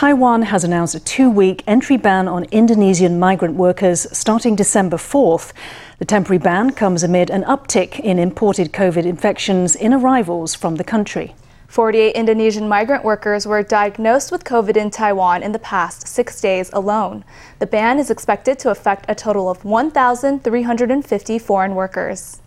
Taiwan has announced a two week entry ban on Indonesian migrant workers starting December 4th. The temporary ban comes amid an uptick in imported COVID infections in arrivals from the country. 48 Indonesian migrant workers were diagnosed with COVID in Taiwan in the past six days alone. The ban is expected to affect a total of 1,350 foreign workers.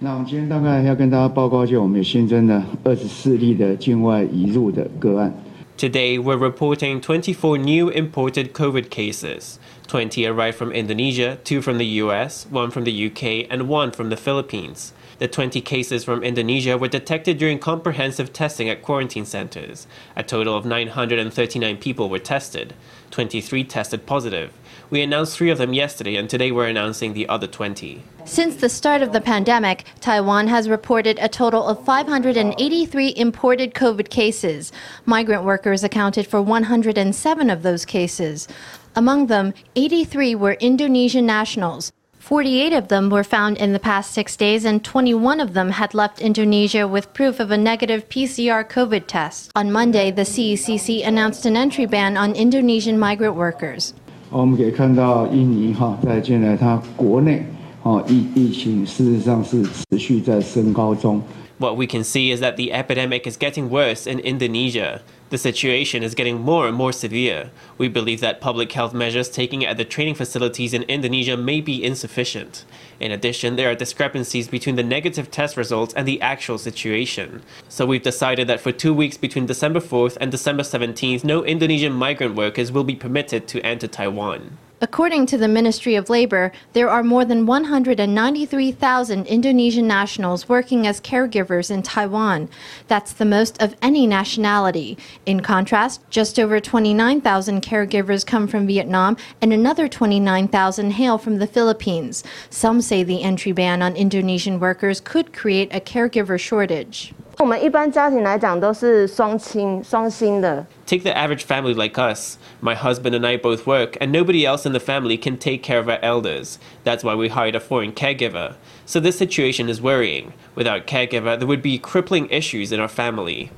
那我们今天大概要跟大家报告一下，我们有新增的二十四例的境外移入的个案。Today, we're reporting 24 new imported COVID cases. 20 arrived from Indonesia, 2 from the US, 1 from the UK, and 1 from the Philippines. The 20 cases from Indonesia were detected during comprehensive testing at quarantine centers. A total of 939 people were tested. 23 tested positive. We announced three of them yesterday, and today we're announcing the other 20. Since the start of the pandemic, Taiwan has reported a total of 583 imported COVID cases. Migrant workers accounted for 107 of those cases. Among them, 83 were Indonesian nationals. 48 of them were found in the past six days, and 21 of them had left Indonesia with proof of a negative PCR COVID test. On Monday, the CECC announced an entry ban on Indonesian migrant workers. 我们可以看到印尼哈，在近来它国内哦疫疫情事实上是持续在升高中。What we can see is that the epidemic is getting worse in Indonesia. The situation is getting more and more severe. We believe that public health measures taken at the training facilities in Indonesia may be insufficient. In addition, there are discrepancies between the negative test results and the actual situation. So we've decided that for two weeks between December 4th and December 17th, no Indonesian migrant workers will be permitted to enter Taiwan. According to the Ministry of Labor, there are more than 193,000 Indonesian nationals working as caregivers in Taiwan. That's the most of any nationality. In contrast, just over 29,000 caregivers come from Vietnam and another 29,000 hail from the Philippines. Some say the entry ban on Indonesian workers could create a caregiver shortage. 我们一般家庭来讲都是双亲双薪的。 Take the average family like us. My husband and I both work, and nobody else in the family can take care of our elders. That's why we hired a foreign caregiver. So this situation is worrying. Without caregiver, there would be crippling issues in our family.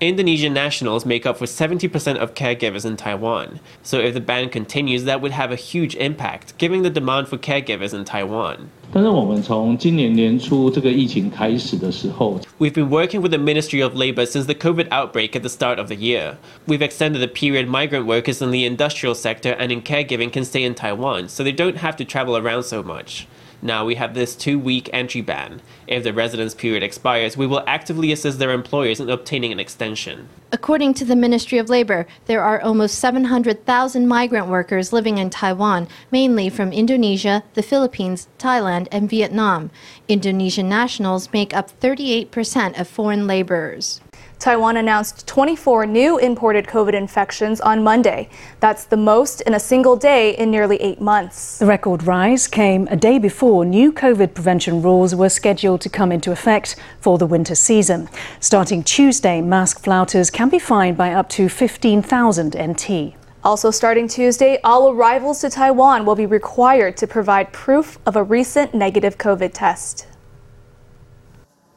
Indonesian nationals make up for 70% of caregivers in Taiwan. So if the ban continues, that would have a huge impact, giving the demand for caregivers in Taiwan. 但是我们从今年年初这个疫情开始的时候，We've been working with the Ministry of Labor since the COVID outbreak at the start of the year. We've extended the period migrant workers in the industrial sector and in caregiving can stay in Taiwan, so they don't have to travel around so much. Now we have this two week entry ban. If the residence period expires, we will actively assist their employers in obtaining an extension. According to the Ministry of Labor, there are almost 700,000 migrant workers living in Taiwan, mainly from Indonesia, the Philippines, Thailand, and Vietnam. Indonesian nationals make up 38% of foreign laborers. Taiwan announced 24 new imported COVID infections on Monday. That's the most in a single day in nearly eight months. The record rise came a day before new COVID prevention rules were scheduled to come into effect for the winter season. Starting Tuesday, mask flouters can be fined by up to 15,000 NT. Also starting Tuesday, all arrivals to Taiwan will be required to provide proof of a recent negative COVID test.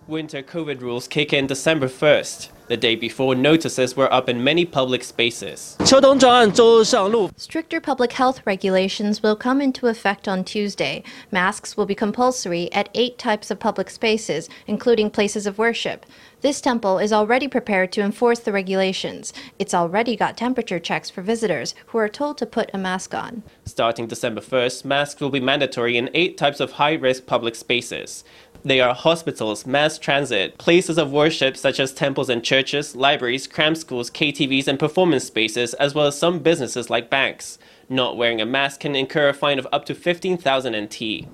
Winter COVID rules kick in December 1st. The day before, notices were up in many public spaces. Stricter public health regulations will come into effect on Tuesday. Masks will be compulsory at eight types of public spaces, including places of worship. This temple is already prepared to enforce the regulations. It's already got temperature checks for visitors who are told to put a mask on. Starting December 1st, masks will be mandatory in eight types of high risk public spaces. They are hospitals, mass transit, places of worship such as temples and churches, libraries, cram schools, KTVs, and performance spaces, as well as some businesses like banks. Not wearing a mask can incur a fine of up to 15,000 NT.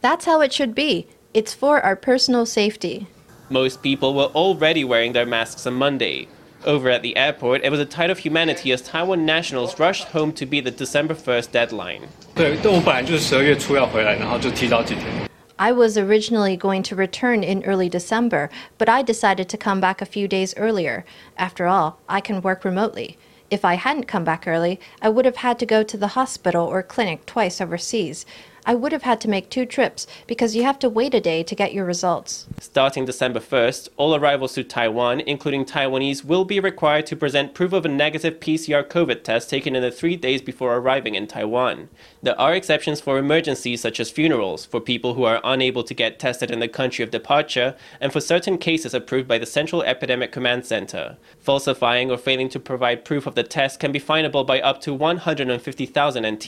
That's how it should be. It's for our personal safety. Most people were already wearing their masks on Monday. Over at the airport, it was a tide of humanity as Taiwan nationals rushed home to beat the December 1st deadline. I was originally going to return in early December, but I decided to come back a few days earlier. After all, I can work remotely. If I hadn't come back early, I would have had to go to the hospital or clinic twice overseas. I would have had to make two trips because you have to wait a day to get your results. Starting December 1st, all arrivals to Taiwan, including Taiwanese, will be required to present proof of a negative PCR COVID test taken in the three days before arriving in Taiwan. There are exceptions for emergencies such as funerals, for people who are unable to get tested in the country of departure, and for certain cases approved by the Central Epidemic Command Center. Falsifying or failing to provide proof of the test can be finable by up to 150,000 NT.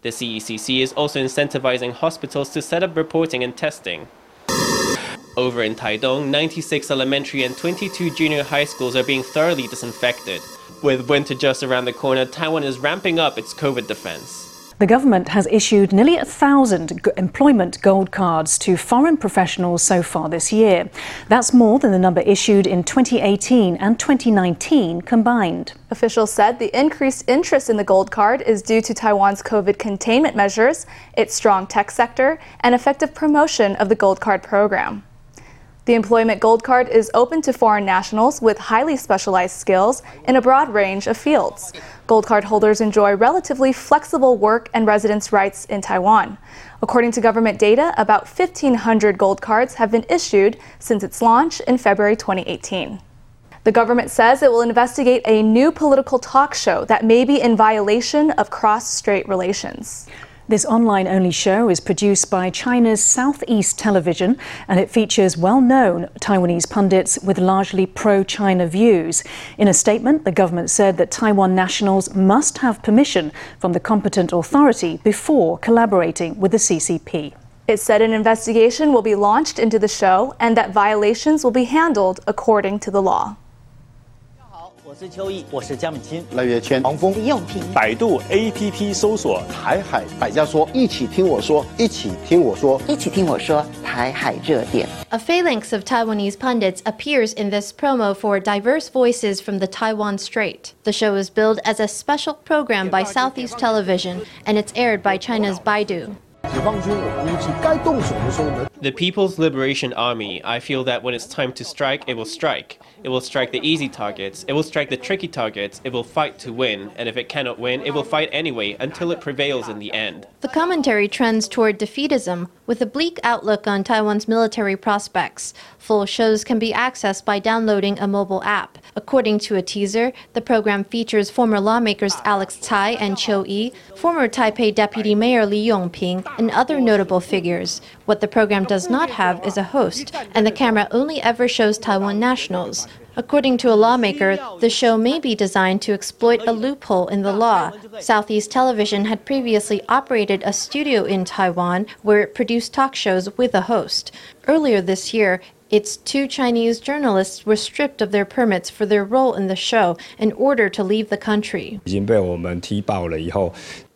The CECC is also incentivizing hospitals to set up reporting and testing. Over in Taidong, 96 elementary and 22 junior high schools are being thoroughly disinfected. With winter just around the corner, Taiwan is ramping up its COVID defense. The government has issued nearly a thousand employment gold cards to foreign professionals so far this year. That's more than the number issued in 2018 and 2019 combined. Officials said the increased interest in the gold card is due to Taiwan's COVID containment measures, its strong tech sector, and effective promotion of the gold card program. The Employment Gold Card is open to foreign nationals with highly specialized skills in a broad range of fields. Gold Card holders enjoy relatively flexible work and residence rights in Taiwan. According to government data, about 1,500 gold cards have been issued since its launch in February 2018. The government says it will investigate a new political talk show that may be in violation of cross strait relations. This online only show is produced by China's Southeast Television and it features well known Taiwanese pundits with largely pro China views. In a statement, the government said that Taiwan nationals must have permission from the competent authority before collaborating with the CCP. It said an investigation will be launched into the show and that violations will be handled according to the law. 我是邱毅，我是江敏清，赖月谦、黄峰、李永平。百度 APP 搜索“台海百家说”，一起听我说，一起听我说，一起听我说台海热点。A phalanx of Taiwanese pundits appears in this promo for diverse voices from the Taiwan Strait. The show is billed as a special program by Southeast Television, and it's aired by China's Baidu. The People's Liberation Army, I feel that when it's time to strike, it will strike. It will strike the easy targets, it will strike the tricky targets, it will fight to win, and if it cannot win, it will fight anyway until it prevails in the end. The commentary trends toward defeatism, with a bleak outlook on Taiwan's military prospects. Full shows can be accessed by downloading a mobile app. According to a teaser, the program features former lawmakers Alex Tsai and Chiu Yi, former Taipei Deputy Mayor Li Yongping, and other notable figures. What the program does not have is a host, and the camera only ever shows Taiwan nationals. According to a lawmaker, the show may be designed to exploit a loophole in the law. Southeast Television had previously operated a studio in Taiwan where it produced talk shows with a host. Earlier this year, its two Chinese journalists were stripped of their permits for their role in the show in order to leave the country.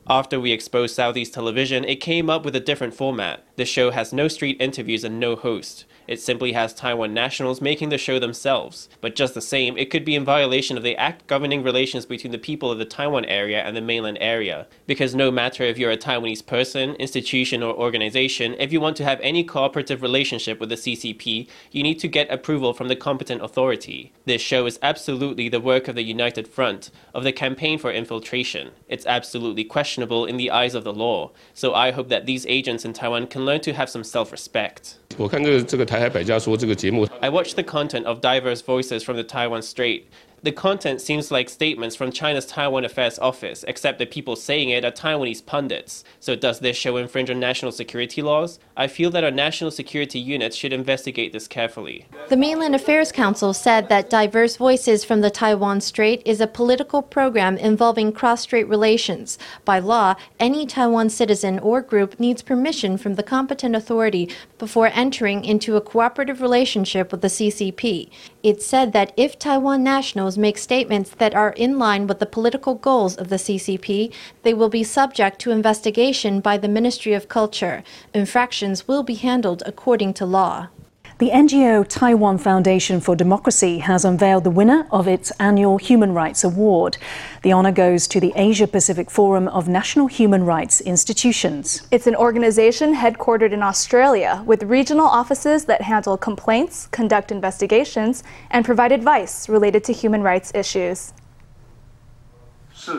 After we exposed Southeast Television, it came up with a different format. The show has no street interviews and no host. It simply has Taiwan nationals making the show themselves. But just the same, it could be in violation of the act governing relations between the people of the Taiwan area and the mainland area. Because no matter if you're a Taiwanese person, institution, or organization, if you want to have any cooperative relationship with the CCP, you need to get approval from the competent authority. This show is absolutely the work of the United Front, of the campaign for infiltration. It's absolutely questionable in the eyes of the law. So I hope that these agents in Taiwan can learn to have some self respect. I watched the content of diverse voices from the Taiwan Strait. The content seems like statements from China's Taiwan Affairs Office, except the people saying it are Taiwanese pundits. So does this show infringe on national security laws? I feel that our national security units should investigate this carefully. The Mainland Affairs Council said that Diverse Voices from the Taiwan Strait is a political program involving cross strait relations. By law, any Taiwan citizen or group needs permission from the competent authority before entering into a cooperative relationship with the CCP. It said that if Taiwan nationals make statements that are in line with the political goals of the CCP, they will be subject to investigation by the Ministry of Culture. Infractions will be handled according to law. The NGO Taiwan Foundation for Democracy has unveiled the winner of its annual Human Rights Award. The honor goes to the Asia Pacific Forum of National Human Rights Institutions. It's an organization headquartered in Australia with regional offices that handle complaints, conduct investigations, and provide advice related to human rights issues. 是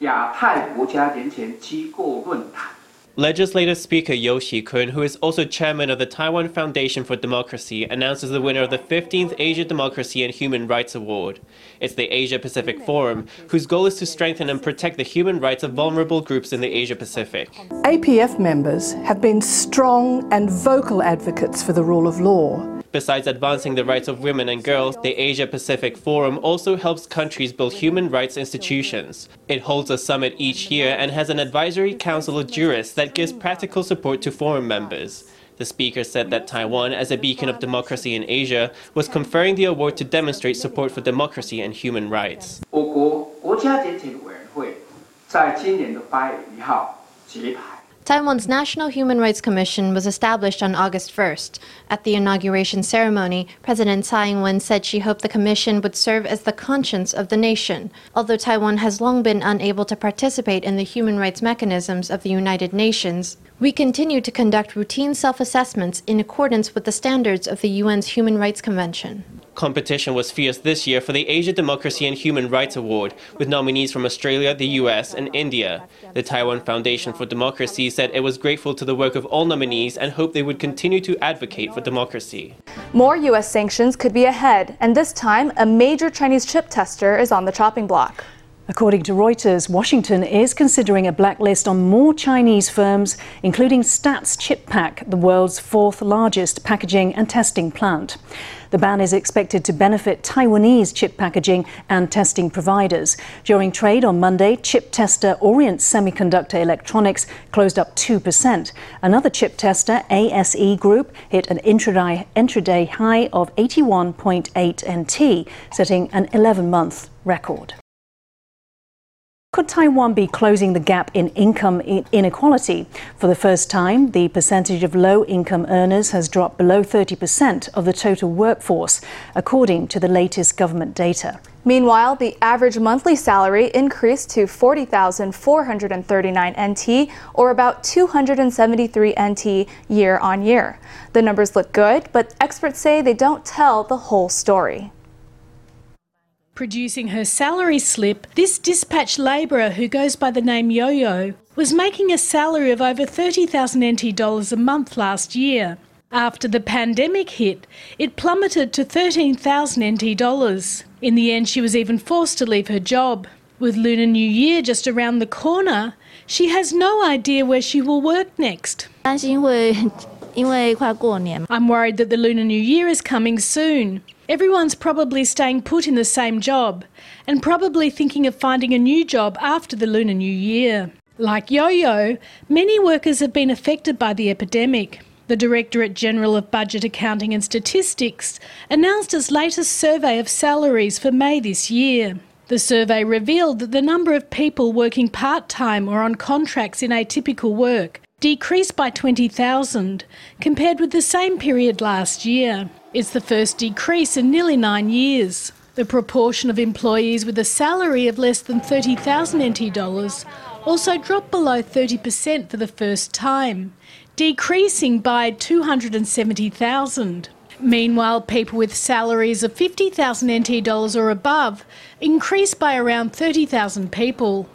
亚太国家人权机构论坛。 Legislative Speaker You Si-kun, who is also chairman of the Taiwan Foundation for Democracy, announces the winner of the 15th Asia Democracy and Human Rights Award. It's the Asia Pacific Forum, whose goal is to strengthen and protect the human rights of vulnerable groups in the Asia Pacific. APF members have been strong and vocal advocates for the rule of law. Besides advancing the rights of women and girls, the Asia Pacific Forum also helps countries build human rights institutions. It holds a summit each year and has an advisory council of jurists that gives practical support to forum members. The speaker said that Taiwan, as a beacon of democracy in Asia, was conferring the award to demonstrate support for democracy and human rights. 我国国家检体委员会在今年的八月一号揭牌。 Taiwan's National Human Rights Commission was established on August 1st. At the inauguration ceremony, President Tsai Ing-wen said she hoped the commission would serve as the conscience of the nation. Although Taiwan has long been unable to participate in the human rights mechanisms of the United Nations, we continue to conduct routine self-assessments in accordance with the standards of the UN's Human Rights Convention. Competition was fierce this year for the Asia Democracy and Human Rights Award, with nominees from Australia, the US, and India. The Taiwan Foundation for Democracy said it was grateful to the work of all nominees and hoped they would continue to advocate for democracy. More U.S. sanctions could be ahead, and this time, a major Chinese chip tester is on the chopping block. According to Reuters, Washington is considering a blacklist on more Chinese firms, including Stats ChipPac, the world's fourth largest packaging and testing plant. The ban is expected to benefit Taiwanese chip packaging and testing providers. During trade on Monday, chip tester Orient Semiconductor Electronics closed up 2%. Another chip tester, ASE Group, hit an intraday, intraday high of 81.8 NT, setting an 11 month record. Could Taiwan be closing the gap in income inequality? For the first time, the percentage of low income earners has dropped below 30% of the total workforce, according to the latest government data. Meanwhile, the average monthly salary increased to 40,439 NT, or about 273 NT year on year. The numbers look good, but experts say they don't tell the whole story. Producing her salary slip, this dispatch labourer who goes by the name Yo Yo was making a salary of over 30,000 NT dollars a month last year. After the pandemic hit, it plummeted to 13,000 NT dollars. In the end, she was even forced to leave her job. With Lunar New Year just around the corner, she has no idea where she will work next. I'm worried that the Lunar New Year is coming soon. Everyone's probably staying put in the same job and probably thinking of finding a new job after the Lunar New Year. Like Yo Yo, many workers have been affected by the epidemic. The Directorate General of Budget Accounting and Statistics announced its latest survey of salaries for May this year. The survey revealed that the number of people working part time or on contracts in atypical work decreased by 20,000 compared with the same period last year. It's the first decrease in nearly nine years. The proportion of employees with a salary of less than 30,000 NT dollars also dropped below 30% for the first time, decreasing by 270,000. Meanwhile, people with salaries of 50,000 NT dollars or above increased by around 30,000 people.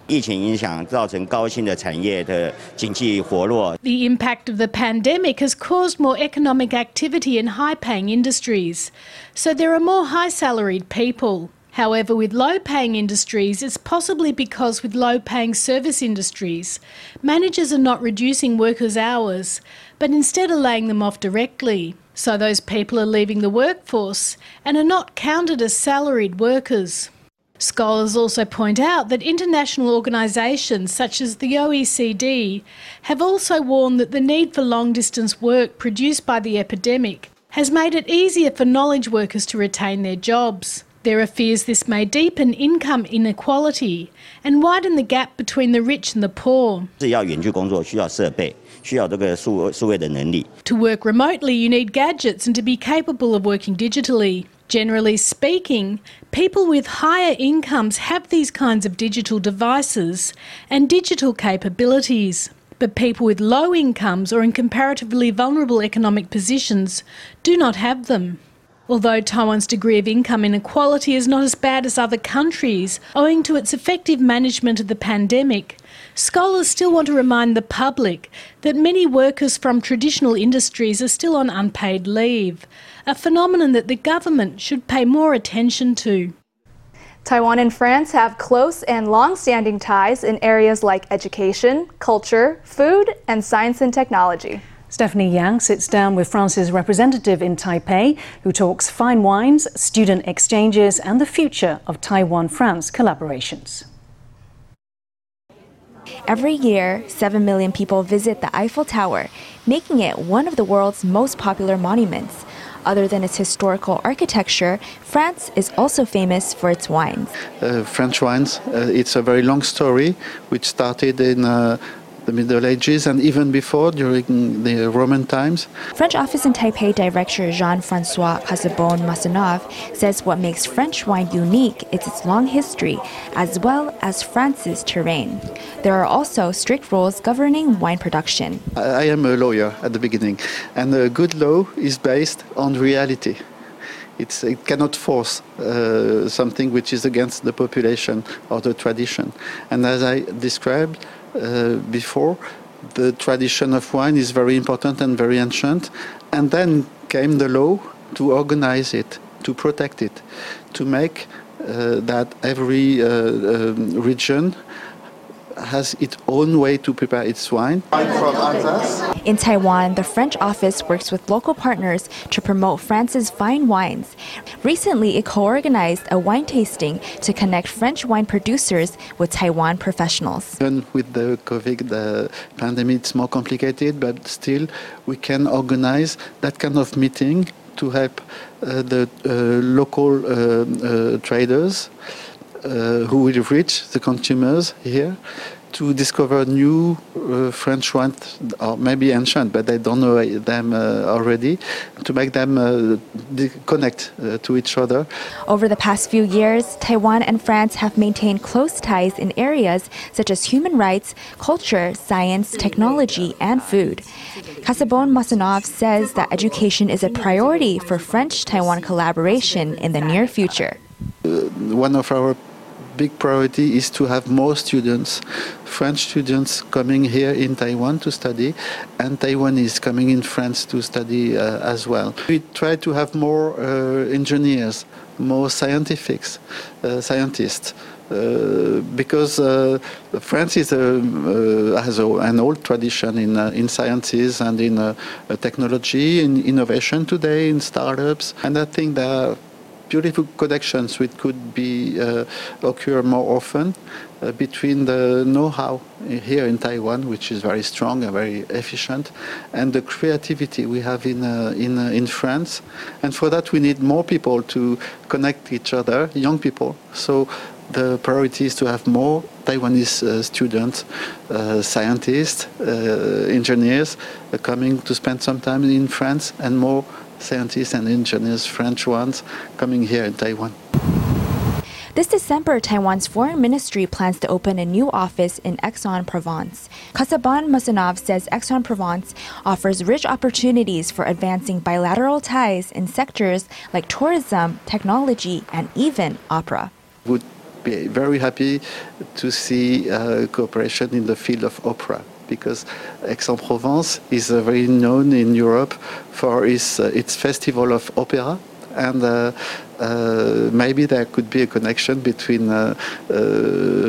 The impact of the pandemic has caused more economic activity in high-paying industries, so there are more high-salaried people. However, with low paying industries, it's possibly because with low paying service industries, managers are not reducing workers' hours, but instead are laying them off directly. So those people are leaving the workforce and are not counted as salaried workers. Scholars also point out that international organisations such as the OECD have also warned that the need for long distance work produced by the epidemic has made it easier for knowledge workers to retain their jobs. There are fears this may deepen income inequality and widen the gap between the rich and the poor. 是要远距工作需要设备， 需要这个数数位的能力。 To work remotely, you need gadgets and to be capable of working digitally. Generally speaking, people with higher incomes have these kinds of digital devices and digital capabilities. But people with low incomes or in comparatively vulnerable economic positions do not have them. Although Taiwan's degree of income inequality is not as bad as other countries, owing to its effective management of the pandemic, scholars still want to remind the public that many workers from traditional industries are still on unpaid leave, a phenomenon that the government should pay more attention to. Taiwan and France have close and long-standing ties in areas like education, culture, food, and science and technology. Stephanie Yang sits down with France's representative in Taipei, who talks fine wines, student exchanges, and the future of Taiwan France collaborations. Every year, 7 million people visit the Eiffel Tower, making it one of the world's most popular monuments. Other than its historical architecture, France is also famous for its wines. Uh, French wines, uh, it's a very long story which started in uh, the Middle Ages and even before during the Roman times. French office in Taipei director Jean-Francois Casabonne-Masonnave says what makes French wine unique is its long history as well as France's terrain. There are also strict rules governing wine production. I am a lawyer at the beginning and a good law is based on reality. It's, it cannot force uh, something which is against the population or the tradition. And as I described, before, the tradition of wine is very important and very ancient. And then came the law to organize it, to protect it, to make uh, that every uh, um, region has its own way to prepare its wine. In Taiwan, the French office works with local partners to promote France's fine wines. Recently, it co-organized a wine tasting to connect French wine producers with Taiwan professionals. Even with the COVID the pandemic, it's more complicated, but still we can organize that kind of meeting to help uh, the uh, local uh, uh traders who will reach the consumers here to discover new uh, French wines, or maybe ancient, but they don't know them uh, already, to make them uh, connect uh, to each other. Over the past few years, Taiwan and France have maintained close ties in areas such as human rights, culture, science, technology, and food. Casabonne-Masonnave says that education is a priority for French Taiwan collaboration in the near future. Uh, one of our big priority is to have more students, French students coming here in Taiwan to study, and Taiwanese coming in France to study uh, as well. We try to have more uh, engineers, more uh, scientists. Uh, because uh, France is a, uh, has a, an old tradition in, in sciences and in technology, in innovation today, in startups, and I think that beautiful connections which could be uh, occur more often uh, between the know-how here in Taiwan, which is very strong and very efficient, and the creativity we have in uh, in in France. And for that, we need more people to connect each other, young people. So the priority is to have more Taiwanese uh, students, uh, scientists, uh, engineers coming to spend some time in France, and more scientists and engineers, French ones, coming here in Taiwan. This December, Taiwan's foreign ministry plans to open a new office in Aix-en-Provence. Casabonne-Masonnave says Aix-en-Provence offers rich opportunities for advancing bilateral ties in sectors like tourism, technology, and even opera. Would be very happy to see uh, cooperation in the field of opera because Aix-en-Provence is uh, very known in Europe for its, uh, its festival of opera and uh, uh, maybe there could be a connection between uh,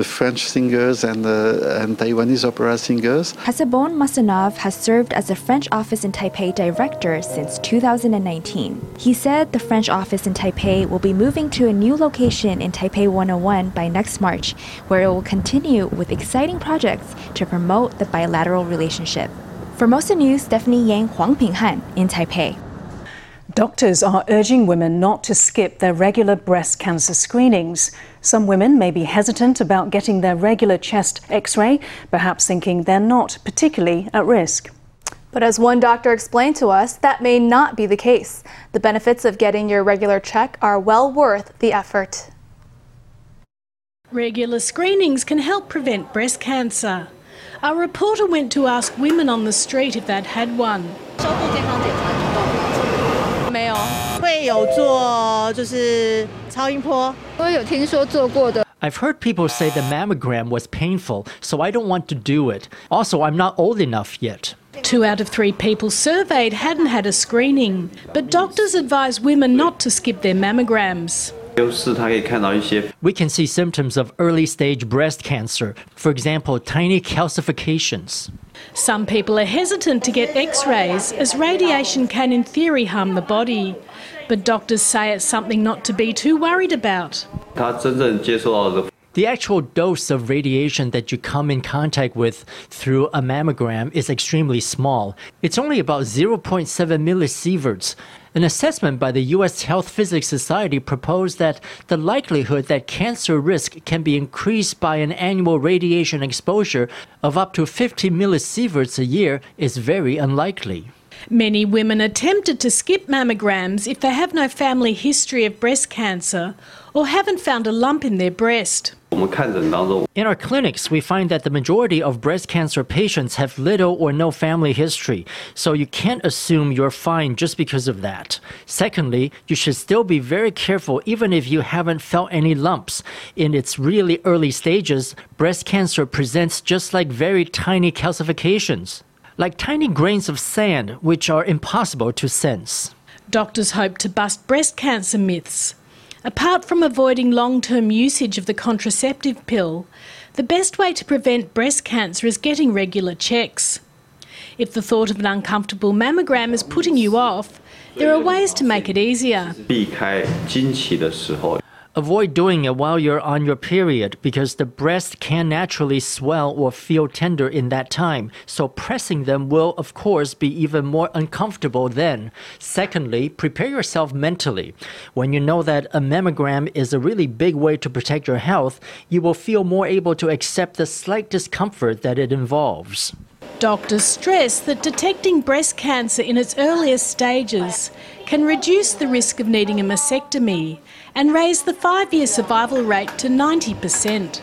French singers and, and Taiwanese opera singers. Casabonne-Masonnave has served as the French office in Taipei director since 2019. He said the French office in Taipei will be moving to a new location in Taipei 101 by next March, where it will continue with exciting projects to promote the bilateral relationship. For Formosa News, Stephanie Yang Huang Pinghan in Taipei. Doctors are urging women not to skip their regular breast cancer screenings. Some women may be hesitant about getting their regular chest x ray, perhaps thinking they're not particularly at risk. But as one doctor explained to us, that may not be the case. The benefits of getting your regular check are well worth the effort. Regular screenings can help prevent breast cancer. Our reporter went to ask women on the street if they'd had one. 会有做就是超音波。我有听说做过的。 I've heard people say the mammogram was painful, so I don't want to do it. Also, I'm not old enough yet. Two out of three people surveyed hadn't had a screening, but doctors advise women not to skip their mammograms. We can see symptoms of early stage breast cancer, for example, tiny calcifications. Some people are hesitant to get x rays as radiation can, in theory, harm the body. But doctors say it's something not to be too worried about. The actual dose of radiation that you come in contact with through a mammogram is extremely small. It's only about 0.7 millisieverts. An assessment by the US Health Physics Society proposed that the likelihood that cancer risk can be increased by an annual radiation exposure of up to 50 millisieverts a year is very unlikely. Many women are tempted to skip mammograms if they have no family history of breast cancer or haven't found a lump in their breast. In our clinics, we find that the majority of breast cancer patients have little or no family history, so you can't assume you're fine just because of that. Secondly, you should still be very careful even if you haven't felt any lumps. In its really early stages, breast cancer presents just like very tiny calcifications, like tiny grains of sand, which are impossible to sense. Doctors hope to bust breast cancer myths. Apart from avoiding long term usage of the contraceptive pill, the best way to prevent breast cancer is getting regular checks. If the thought of an uncomfortable mammogram is putting you off, there are ways to make it easier. Avoid doing it while you're on your period because the breast can naturally swell or feel tender in that time, so pressing them will, of course, be even more uncomfortable then. Secondly, prepare yourself mentally. When you know that a mammogram is a really big way to protect your health, you will feel more able to accept the slight discomfort that it involves. Doctors stress that detecting breast cancer in its earliest stages can reduce the risk of needing a mastectomy and raise the five year survival rate to 90%.